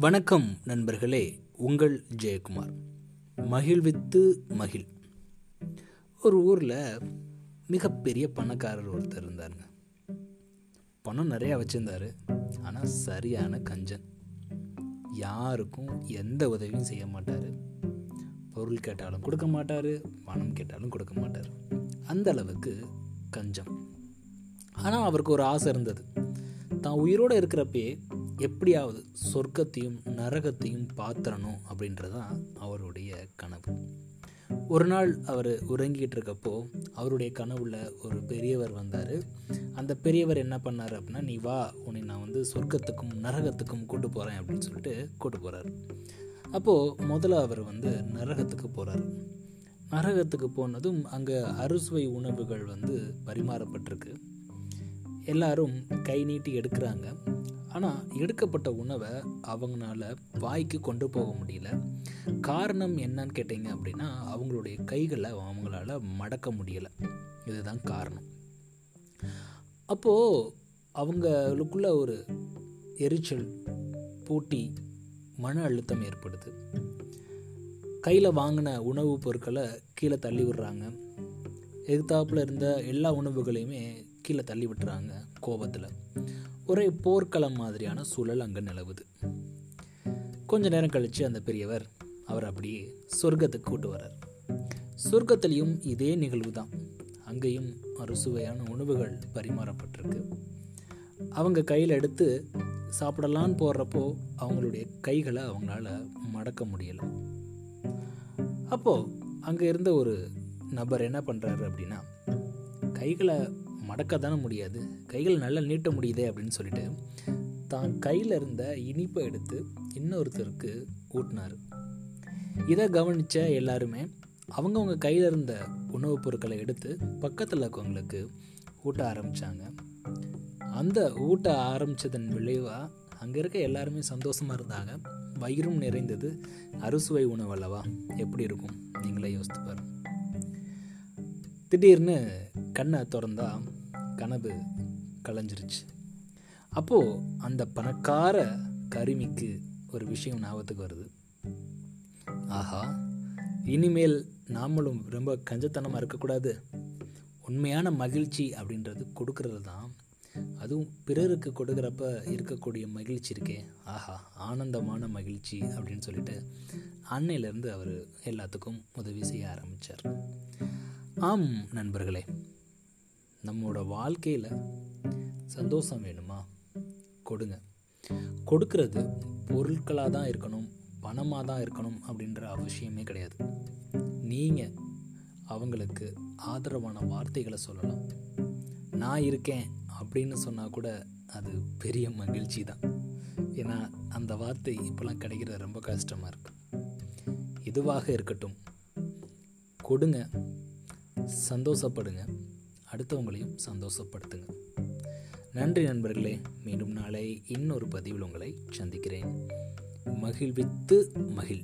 வணக்கம் நண்பர்களே உங்கள் ஜெயக்குமார். மகிழ்வித்து மகிழ். ஒரு ஊரில் மிகப்பெரிய பணக்காரர் ஒருத்தர் இருந்தாருங்க. பணம் நிறையா வச்சுருந்தார் ஆனால் சரியான கஞ்சன். யாருக்கும் எந்த உதவியும் செய்ய மாட்டார். பொருள் கேட்டாலும் கொடுக்க மாட்டார் பணம் கேட்டாலும் கொடுக்க மாட்டார். அந்த அளவுக்கு கஞ்சம். ஆனால் அவருக்கு ஒரு ஆசை இருந்தது. தான் உயிரோடு இருக்கிறப்பே எப்படியாவது சொர்க்கத்தையும் நரகத்தையும் பாத்திரணும் அப்படின்றதான் அவருடைய கனவு. ஒரு நாள் அவர் உறங்கிட்டு இருக்கப்போ அவருடைய கனவுல ஒரு பெரியவர் வந்தார். அந்த பெரியவர் என்ன பண்ணார் அப்படின்னா நீ வா உன்னை நான் வந்து சொர்க்கத்துக்கும் நரகத்துக்கும் கூட்டு போகிறேன் அப்படின்னு சொல்லிட்டு கூட்டு போகிறார் அப்போது முதல்ல அவர் வந்து நரகத்துக்கு போகிறார் நரகத்துக்கு போனதும் அங்கே அறுசுவை உணவுகள் வந்து பரிமாறப்பட்டிருக்கு. எல்லாரும் கை நீட்டி எடுக்கிறாங்க. ஆனால் எடுக்கப்பட்ட உணவை அவங்களால வாய்க்கு கொண்டு போக முடியல. காரணம் என்னன்னு கேட்டிங்க அப்படின்னா அவங்களுடைய கைகளை அவங்களால மடக்க முடியலை. இதுதான் காரணம். அப்போது அவங்களுக்குள்ள ஒரு எரிச்சல் போட்டி மன அழுத்தம் ஏற்படுது. கையில் வாங்கின உணவுப் பொருட்களை கீழே தள்ளி விடுறாங்க. எதிர்த்தாப்பில் இருந்த எல்லா உணவுகளையுமே கீழே தள்ளி விட்டுறாங்க கோபத்தில். ஒரே போர்க்களம் மாதிரியான சூழல் அங்கே நிலவுது. கொஞ்ச நேரம் கழித்து அந்த பெரியவர் அவர் அப்படியே சொர்க்கத்துக்கு கூட்டு வர்றார். சொர்க்கத்திலையும் இதே நிகழ்வு தான் அங்கேயும் அறுசுவையான உணவுகள் பரிமாறப்பட்டிருக்கு. அவங்க கையில் எடுத்து சாப்பிடலான்னு போடுறப்போ அவங்களுடைய கைகளை அவங்களால மடக்க முடியலை. அப்போது அங்கே இருந்த ஒரு நபர் என்ன பண்ணுறாரு அப்படின்னா கைகளை மடக்க தானே முடியாது. கைகள் நல்லா நீட்ட முடியுதே அப்படின்னு சொல்லிட்டு தான் கையில் இருந்த இனிப்பை எடுத்து இன்னொருத்தருக்கு ஊட்டினார். இதை கவனித்த எல்லாருமே அவங்கவுங்க கையில் இருந்த உணவுப் பொருட்களை எடுத்து பக்கத்தில் இருக்கவங்களுக்கு ஊட்ட ஆரம்பித்தாங்க அந்த ஊட்ட ஆரம்பித்ததன் விளைவாக அங்கே இருக்க எல்லாருமே சந்தோஷமாக இருந்தாங்க. வயிறும் நிறைந்தது. அறுசுவை உணவு அல்லவா? எப்படி இருக்கும்? நீங்களே யோசித்து பாருங்க. திடீர்னு கண்ணை திறந்தா கனவு கலைஞ்சிருச்சு. அப்போது அந்த பணக்கார கருமிக்கு ஒரு விஷயம் ஞாபகத்துக்கு வருது. ஆஹா இனிமேல் நாமளும் ரொம்ப கஞ்சத்தனமாக இருக்கக்கூடாது. உண்மையான மகிழ்ச்சி அப்படின்றது கொடுக்கறது தான். அதுவும் பிறருக்கு கொடுக்குறப்ப இருக்கக்கூடிய மகிழ்ச்சி இருக்கே. ஆஹா ஆனந்தமான மகிழ்ச்சி அப்படின்னு சொல்லிட்டு அன்னையிலேருந்து அவர் எல்லாத்துக்கும் உதவி செய்ய ஆரம்பித்தார் ஆம் நண்பர்களே நம்மளோட வாழ்க்கையில் சந்தோஷம் வேணுமா? கொடுங்க. கொடுக்கறது பொருட்களாக தான் இருக்கணும் பணமாக தான் இருக்கணும் அப்படின்ற அவசியமே கிடையாது. நீங்கள் அவங்களுக்கு ஆதரவான வார்த்தைகளை சொல்லலாம். நான் இருக்கேன் அப்படின்னு சொன்னால் கூட அது பெரிய மகிழ்ச்சி தான். ஏன்னா அந்த வார்த்தை இப்போலாம் கிடைக்கிறது ரொம்ப கஷ்டமாக இருக்கு. இதுவாக இருக்கட்டும். கொடுங்க. சந்தோஷப்படுங்க. அடுத்தவங்களையும் சந்தோஷப்படுத்துங்க. நன்றி நண்பர்களே மீண்டும் நாளை இன்னொரு பதிவில் உங்களை சந்திக்கிறேன். மகிழ்வித்து மகிழ்.